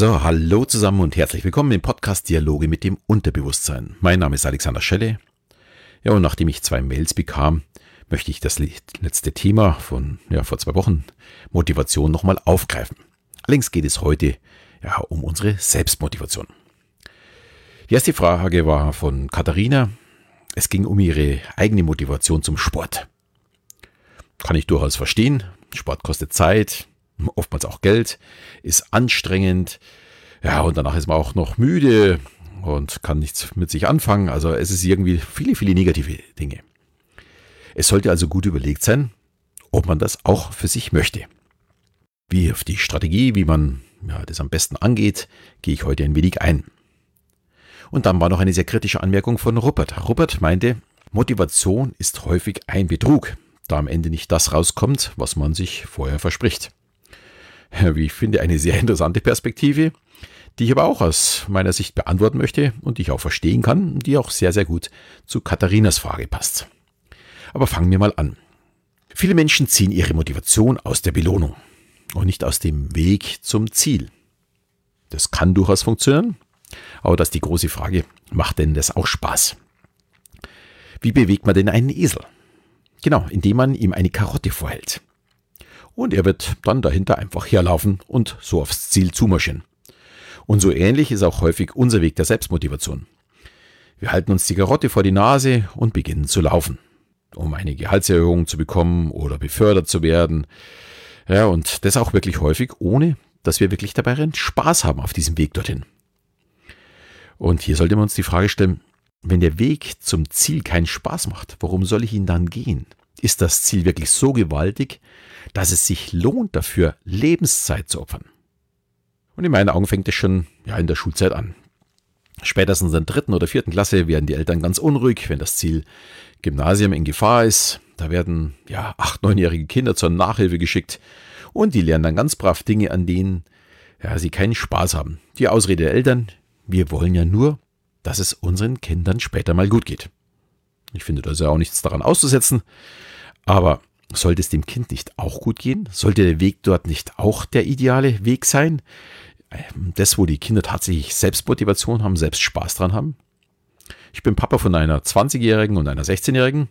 So, hallo zusammen und herzlich willkommen im Podcast Dialoge mit dem Unterbewusstsein. Mein Name ist Alexander Schelle. Ja, und nachdem ich zwei Mails bekam, möchte ich das letzte Thema von ja, vor zwei Wochen, Motivation, nochmal aufgreifen. Allerdings geht es heute ja, um unsere Selbstmotivation. Die erste Frage war von Katharina. Es ging um ihre eigene Motivation zum Sport. Kann ich durchaus verstehen. Sport kostet Zeit, oftmals auch Geld, ist anstrengend. Ja, und danach ist man auch noch müde und kann nichts mit sich anfangen. Also es ist irgendwie viele, viele negative Dinge. Es sollte also gut überlegt sein, ob man das auch für sich möchte. Wie auf die Strategie, wie man ja, das am besten angeht, gehe ich heute ein wenig ein. Und dann war noch eine sehr kritische Anmerkung von Rupert. Rupert meinte, Motivation ist häufig ein Betrug, da am Ende nicht das rauskommt, was man sich vorher verspricht. Wie ich finde, eine sehr interessante Perspektive, die ich aber auch aus meiner Sicht beantworten möchte und die ich auch verstehen kann und die auch sehr, sehr gut zu Katharinas Frage passt. Aber fangen wir mal an. Viele Menschen ziehen ihre Motivation aus der Belohnung und nicht aus dem Weg zum Ziel. Das kann durchaus funktionieren, aber das ist die große Frage, macht denn das auch Spaß? Wie bewegt man denn einen Esel? Genau, indem man ihm eine Karotte vorhält und er wird dann dahinter einfach herlaufen und so aufs Ziel zumarschieren. Und so ähnlich ist auch häufig unser Weg der Selbstmotivation. Wir halten uns die Karotte vor die Nase und beginnen zu laufen, um eine Gehaltserhöhung zu bekommen oder befördert zu werden. Ja, und das auch wirklich häufig, ohne dass wir wirklich dabei Spaß haben auf diesem Weg dorthin. Und hier sollte man uns die Frage stellen, wenn der Weg zum Ziel keinen Spaß macht, warum soll ich ihn dann gehen? Ist das Ziel wirklich so gewaltig, dass es sich lohnt, dafür Lebenszeit zu opfern. Und in meinen Augen fängt es schon ja, in der Schulzeit an. Spätestens in der dritten oder vierten Klasse werden die Eltern ganz unruhig, wenn das Ziel Gymnasium in Gefahr ist. Da werden ja acht, neunjährige Kinder zur Nachhilfe geschickt und die lernen dann ganz brav Dinge, an denen ja, sie keinen Spaß haben. Die Ausrede der Eltern, wir wollen ja nur, dass es unseren Kindern später mal gut geht. Ich finde, da ist ja auch nichts daran auszusetzen. Aber sollte es dem Kind nicht auch gut gehen? Sollte der Weg dort nicht auch der ideale Weg sein? Ähm, das, wo die Kinder tatsächlich Selbstmotivation haben, selbst Spaß dran haben? Ich bin Papa von einer 20-Jährigen und einer 16-Jährigen.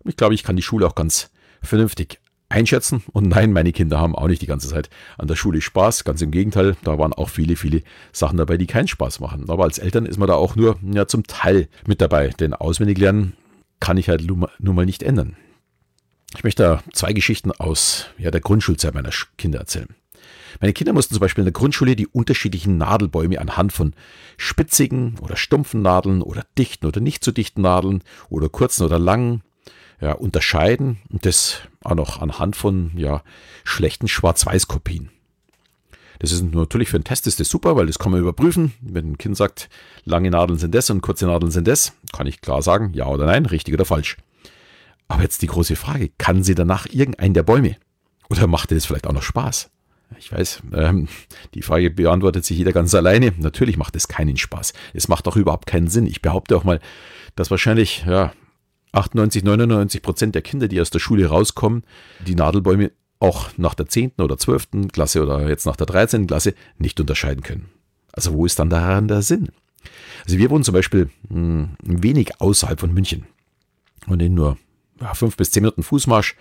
Und ich glaube, ich kann die Schule auch ganz vernünftig einschätzen. Und nein, meine Kinder haben auch nicht die ganze Zeit an der Schule Spaß. Ganz im Gegenteil, da waren auch viele, viele Sachen dabei, die keinen Spaß machen. Aber als Eltern ist man da auch nur ja, zum Teil mit dabei. Denn auswendig lernen kann ich halt nur mal nicht ändern. Ich möchte da zwei Geschichten aus ja, der Grundschulzeit meiner Kinder erzählen. Meine Kinder mussten zum Beispiel in der Grundschule die unterschiedlichen Nadelbäume anhand von spitzigen oder stumpfen Nadeln oder dichten oder nicht so dichten Nadeln oder kurzen oder langen ja, unterscheiden und das auch noch anhand von ja, schlechten Schwarz-Weiß-Kopien. Das ist natürlich für einen Test ist das super, weil das kann man überprüfen. Wenn ein Kind sagt, lange Nadeln sind das und kurze Nadeln sind das, kann ich klar sagen, ja oder nein, richtig oder falsch. Aber jetzt die große Frage, kann sie danach irgendeinen der Bäume? Oder macht dir das vielleicht auch noch Spaß? Ich weiß, ähm, die Frage beantwortet sich jeder ganz alleine. Natürlich macht es keinen Spaß. Es macht auch überhaupt keinen Sinn. Ich behaupte auch mal, dass wahrscheinlich ja, 98, 99 Prozent der Kinder, die aus der Schule rauskommen, die Nadelbäume auch nach der 10. oder 12. Klasse oder jetzt nach der 13. Klasse nicht unterscheiden können. Also wo ist dann daran der Sinn? Also wir wohnen zum Beispiel mh, hm, ein wenig außerhalb von München und in nur fünf bis zehn Minuten Fußmarsch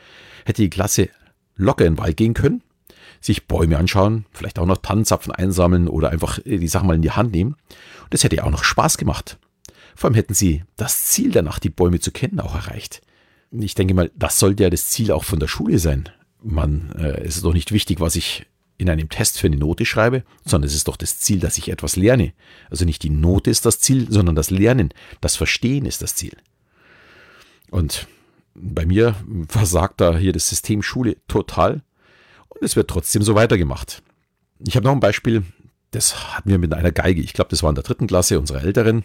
hätte die Klasse locker in den Wald gehen können, sich Bäume anschauen, vielleicht auch noch Tannenzapfen einsammeln oder einfach äh, die Sachen mal in die Hand nehmen. Und das hätte ja auch noch Spaß gemacht. Vor allem hätten sie das Ziel danach, die Bäume zu kennen, auch erreicht. Ich denke mal, das sollte ja das Ziel auch von der Schule sein. Man, äh, es ist doch nicht wichtig, was ich in einem Test für eine Note schreibe, sondern es ist doch das Ziel, dass ich etwas lerne. Also nicht die Note ist das Ziel, sondern das Lernen, das Verstehen ist das Ziel. Und bei mir versagt da hier das System Schule total und es wird trotzdem so weitergemacht. Ich habe noch ein Beispiel, das hatten wir mit einer Geige. Ich glaube, das war in der dritten Klasse unserer Älteren.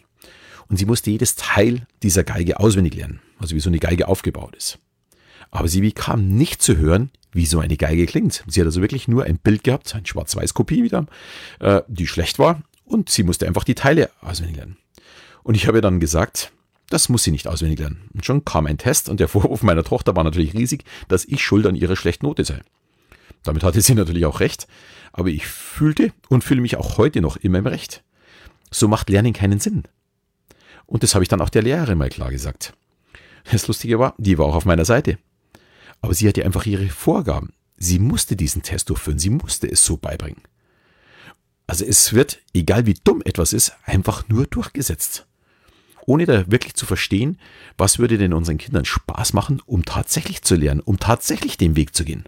Und sie musste jedes Teil dieser Geige auswendig lernen, also wie so eine Geige aufgebaut ist. Aber sie bekam nicht zu hören, wie so eine Geige klingt. Sie hat also wirklich nur ein Bild gehabt, eine Schwarz-Weiß-Kopie wieder, äh, die schlecht war. Und sie musste einfach die Teile auswendig lernen. Und ich habe ihr dann gesagt, das muss sie nicht auswendig lernen. Und schon kam ein Test und der Vorwurf meiner Tochter war natürlich riesig, dass ich schuld an ihrer schlechten Note sei. Damit hatte sie natürlich auch recht, aber ich fühlte und fühle mich auch heute noch immer im Recht. So macht Lernen keinen Sinn. Und das habe ich dann auch der Lehrerin mal klar gesagt. Das Lustige war, die war auch auf meiner Seite. Aber sie hatte einfach ihre Vorgaben. Sie musste diesen Test durchführen, sie musste es so beibringen. Also es wird, egal wie dumm etwas ist, einfach nur durchgesetzt. Ohne da wirklich zu verstehen, was würde denn unseren Kindern Spaß machen, um tatsächlich zu lernen, um tatsächlich den Weg zu gehen.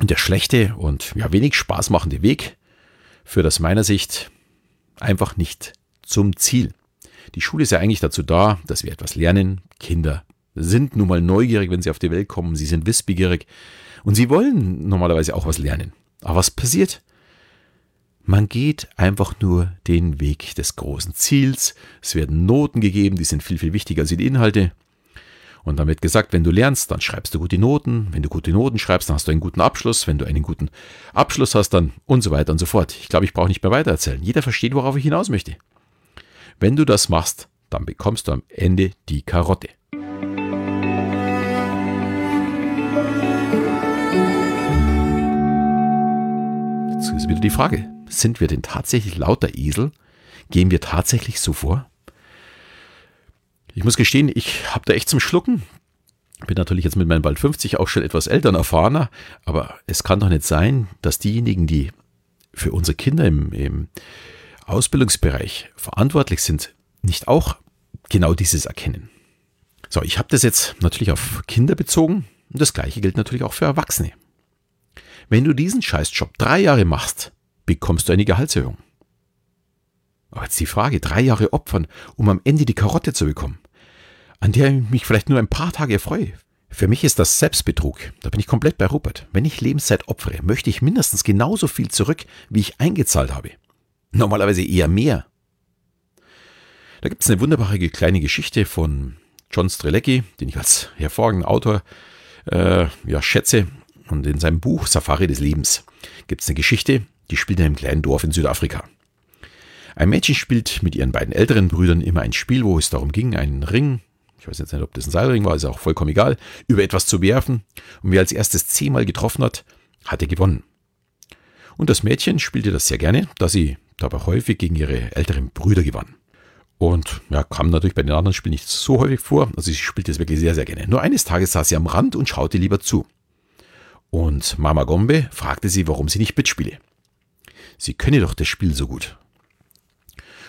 Und der schlechte und ja wenig Spaß machende Weg führt aus meiner Sicht einfach nicht zum Ziel. Die Schule ist ja eigentlich dazu da, dass wir etwas lernen. Kinder sind nun mal neugierig, wenn sie auf die Welt kommen. Sie sind wissbegierig und sie wollen normalerweise auch was lernen. Aber was passiert? Man geht einfach nur den Weg des großen Ziels. Es werden Noten gegeben, die sind viel, viel wichtiger als die Inhalte. Und damit gesagt, wenn du lernst, dann schreibst du gute Noten. Wenn du gute Noten schreibst, dann hast du einen guten Abschluss. Wenn du einen guten Abschluss hast, dann und so weiter und so fort. Ich glaube, ich brauche nicht mehr weiter erzählen. Jeder versteht, worauf ich hinaus möchte. Wenn du das machst, dann bekommst du am Ende die Karotte. Jetzt ist wieder die Frage, sind wir denn tatsächlich lauter Esel? Gehen wir tatsächlich so vor? Ich muss gestehen, ich habe da echt zum Schlucken. Bin natürlich jetzt mit meinen bald 50 auch schon etwas älter und erfahrener, aber es kann doch nicht sein, dass diejenigen, die für unsere Kinder im, im Ausbildungsbereich verantwortlich sind, nicht auch genau dieses erkennen. So, ich habe das jetzt natürlich auf Kinder bezogen und das gleiche gilt natürlich auch für Erwachsene. Wenn du diesen Scheißjob drei Jahre machst, bekommst du eine Gehaltserhöhung. Aber jetzt die Frage, drei Jahre opfern, um am Ende die Karotte zu bekommen, an der ich mich vielleicht nur ein paar Tage erfreue. Für mich ist das Selbstbetrug. Da bin ich komplett bei Rupert. Wenn ich Lebenszeit opfere, möchte ich mindestens genauso viel zurück, wie ich eingezahlt habe. Normalerweise eher mehr. Da gibt es eine wunderbare kleine Geschichte von John Strelecki, den ich als hervorragenden Autor äh, ja, schätze. Und in seinem Buch Safari des Lebens gibt es eine Geschichte, die spielt in einem kleinen Dorf in Südafrika. Ein Mädchen spielt mit ihren beiden älteren Brüdern immer ein Spiel, wo es darum ging, einen Ring, ich weiß jetzt nicht, ob das ein Seilring war, ist auch vollkommen egal, über etwas zu werfen. Und wer als erstes zehnmal getroffen hat, hatte gewonnen. Und das Mädchen spielte das sehr gerne, da sie dabei häufig gegen ihre älteren Brüder gewann. Und ja, kam natürlich bei den anderen Spielen nicht so häufig vor. Also sie spielte es wirklich sehr, sehr gerne. Nur eines Tages saß sie am Rand und schaute lieber zu. Und Mama Gombe fragte sie, warum sie nicht mitspiele. Sie könne doch das Spiel so gut.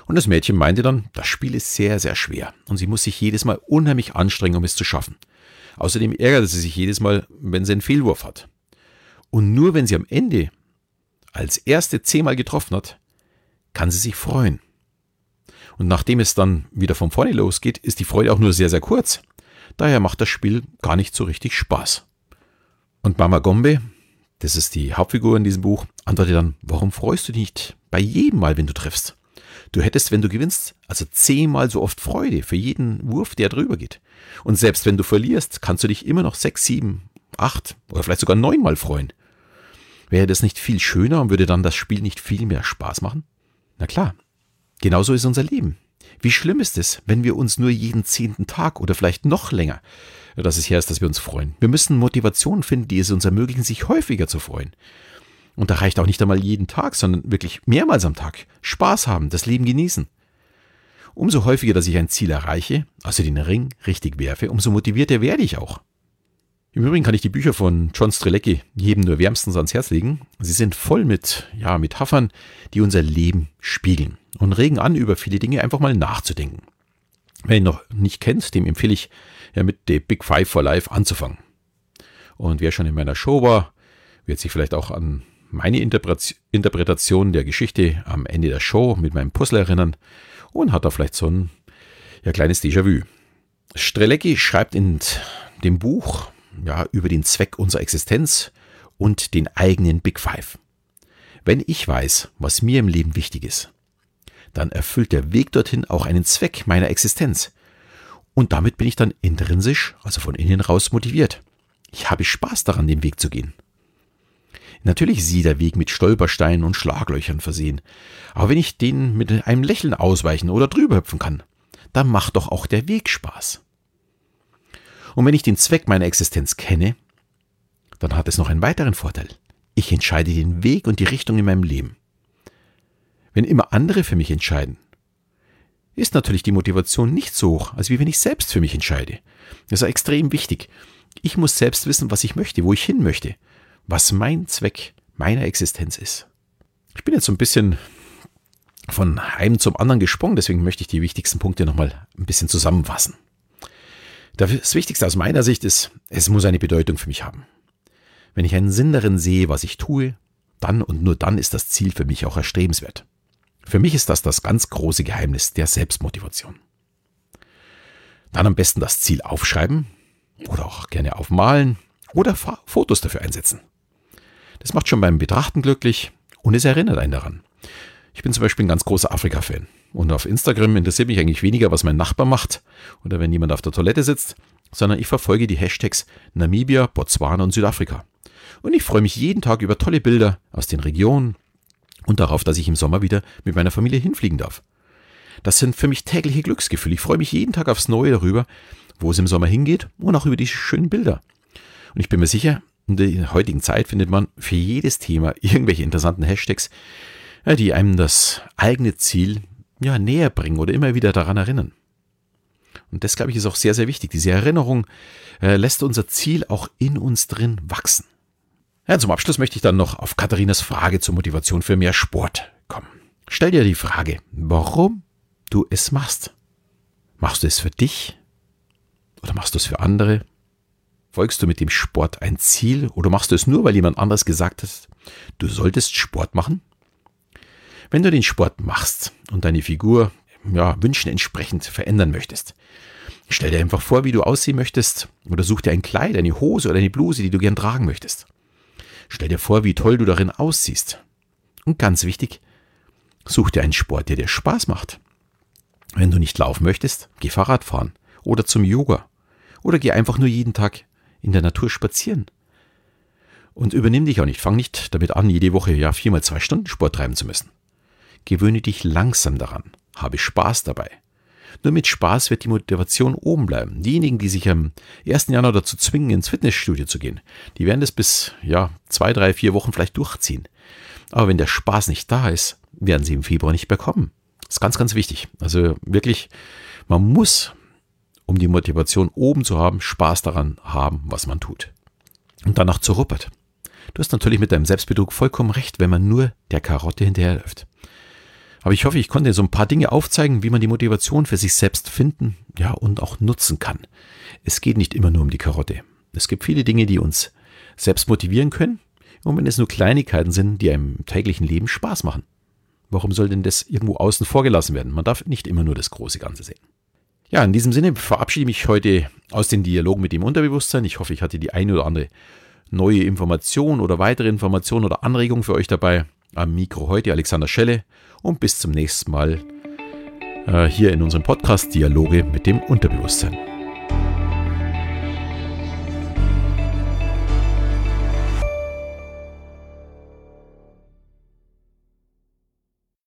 Und das Mädchen meinte dann, das Spiel ist sehr, sehr schwer und sie muss sich jedes Mal unheimlich anstrengen, um es zu schaffen. Außerdem ärgerte sie sich jedes Mal, wenn sie einen Fehlwurf hat. Und nur wenn sie am Ende als erste zehnmal getroffen hat, kann sie sich freuen. Und nachdem es dann wieder von vorne losgeht, ist die Freude auch nur sehr, sehr kurz. Daher macht das Spiel gar nicht so richtig Spaß. Und Mama Gombe, das ist die Hauptfigur in diesem Buch, antwortet dann, warum freust du dich nicht bei jedem Mal, wenn du triffst? Du hättest, wenn du gewinnst, also zehnmal so oft Freude für jeden Wurf, der drüber geht. Und selbst wenn du verlierst, kannst du dich immer noch sechs, sieben, acht oder vielleicht sogar neunmal freuen. Wäre das nicht viel schöner und würde dann das Spiel nicht viel mehr Spaß machen? Na klar, genauso ist unser Leben. Wie schlimm ist es, wenn wir uns nur jeden zehnten Tag oder vielleicht noch länger, dass es her ist, dass wir uns freuen. Wir müssen Motivationen finden, die es uns ermöglichen, sich häufiger zu freuen. Und da reicht auch nicht einmal jeden Tag, sondern wirklich mehrmals am Tag. Spaß haben, das Leben genießen. Umso häufiger, dass ich ein Ziel erreiche, also den Ring richtig werfe, umso motivierter werde ich auch. Im Übrigen kann ich die Bücher von John Strelecki jedem nur wärmstens ans Herz legen. Sie sind voll mit ja, Metaphern, die unser Leben spiegeln und regen an, über viele Dinge einfach mal nachzudenken. Wer ihn noch nicht kennt, dem empfehle ich, ja, mit The Big Five for Life anzufangen. Und wer schon in meiner Show war, wird sich vielleicht auch an meine Interpretation der Geschichte am Ende der Show mit meinem Puzzle erinnern und hat da vielleicht so ein ja, kleines Déjà-vu. Strelecki schreibt in dem Buch ja, über den Zweck unserer Existenz und den eigenen Big Five. Wenn ich weiß, was mir im Leben wichtig ist, dann erfüllt der Weg dorthin auch einen Zweck meiner Existenz. Und damit bin ich dann intrinsisch, also von innen raus motiviert. Ich habe Spaß daran, den Weg zu gehen. Natürlich ist der Weg mit Stolpersteinen und Schlaglöchern versehen. Aber wenn ich den mit einem Lächeln ausweichen oder drüber hüpfen kann, dann macht doch auch der Weg Spaß. Und wenn ich den Zweck meiner Existenz kenne, dann hat es noch einen weiteren Vorteil. Ich entscheide den Weg und die Richtung in meinem Leben. Wenn immer andere für mich entscheiden, ist natürlich die Motivation nicht so hoch, als wie wenn ich selbst für mich entscheide. Das ist extrem wichtig. Ich muss selbst wissen, was ich möchte, wo ich hin möchte, was mein Zweck meiner Existenz ist. Ich bin jetzt so ein bisschen von einem zum anderen gesprungen, deswegen möchte ich die wichtigsten Punkte nochmal ein bisschen zusammenfassen. Das Wichtigste aus meiner Sicht ist, es muss eine Bedeutung für mich haben. Wenn ich einen Sinn darin sehe, was ich tue, dann und nur dann ist das Ziel für mich auch erstrebenswert. Für mich ist das das ganz große Geheimnis der Selbstmotivation. Dann am besten das Ziel aufschreiben oder auch gerne aufmalen oder Fotos dafür einsetzen. Das macht schon beim Betrachten glücklich und es erinnert einen daran. Ich bin zum Beispiel ein ganz großer Afrika-Fan. Und auf Instagram interessiert mich eigentlich weniger, was mein Nachbar macht oder wenn jemand auf der Toilette sitzt, sondern ich verfolge die Hashtags Namibia, Botswana und Südafrika. Und ich freue mich jeden Tag über tolle Bilder aus den Regionen und darauf, dass ich im Sommer wieder mit meiner Familie hinfliegen darf. Das sind für mich tägliche Glücksgefühle. Ich freue mich jeden Tag aufs Neue darüber, wo es im Sommer hingeht und auch über diese schönen Bilder. Und ich bin mir sicher, in der heutigen Zeit findet man für jedes Thema irgendwelche interessanten Hashtags, die einem das eigene Ziel ja, näher bringen oder immer wieder daran erinnern. Und das, glaube ich, ist auch sehr, sehr wichtig. Diese Erinnerung äh, lässt unser Ziel auch in uns drin wachsen. Ja, zum Abschluss möchte ich dann noch auf Katharinas Frage zur Motivation für mehr Sport kommen. Stell dir die Frage, warum du es machst. Machst du es für dich oder machst du es für andere? Folgst du mit dem Sport ein Ziel oder machst du es nur, weil jemand anders gesagt hat, du solltest Sport machen? Wenn du den Sport machst und deine Figur ja, Wünschen entsprechend verändern möchtest, stell dir einfach vor, wie du aussehen möchtest oder such dir ein Kleid, eine Hose oder eine Bluse, die du gern tragen möchtest. Stell dir vor, wie toll du darin aussiehst. Und ganz wichtig, such dir einen Sport, der dir Spaß macht. Wenn du nicht laufen möchtest, geh Fahrrad fahren oder zum Yoga oder geh einfach nur jeden Tag in der Natur spazieren. Und übernimm dich auch nicht, fang nicht damit an, jede Woche ja viermal zwei Stunden Sport treiben zu müssen. Gewöhne dich langsam daran. Habe Spaß dabei. Nur mit Spaß wird die Motivation oben bleiben. Diejenigen, die sich am 1. Januar dazu zwingen, ins Fitnessstudio zu gehen, die werden das bis, ja, zwei, drei, vier Wochen vielleicht durchziehen. Aber wenn der Spaß nicht da ist, werden sie im Februar nicht bekommen. Das ist ganz, ganz wichtig. Also wirklich, man muss, um die Motivation oben zu haben, Spaß daran haben, was man tut. Und danach zu Ruppert. Du hast natürlich mit deinem Selbstbetrug vollkommen recht, wenn man nur der Karotte hinterherläuft. Aber ich hoffe, ich konnte so ein paar Dinge aufzeigen, wie man die Motivation für sich selbst finden, ja, und auch nutzen kann. Es geht nicht immer nur um die Karotte. Es gibt viele Dinge, die uns selbst motivieren können. Und wenn es nur Kleinigkeiten sind, die einem täglichen Leben Spaß machen. Warum soll denn das irgendwo außen vorgelassen werden? Man darf nicht immer nur das große Ganze sehen. Ja, in diesem Sinne verabschiede ich mich heute aus den Dialogen mit dem Unterbewusstsein. Ich hoffe, ich hatte die eine oder andere neue Information oder weitere Information oder Anregung für euch dabei. Am Mikro heute Alexander Schelle und bis zum nächsten Mal äh, hier in unserem Podcast Dialoge mit dem Unterbewusstsein.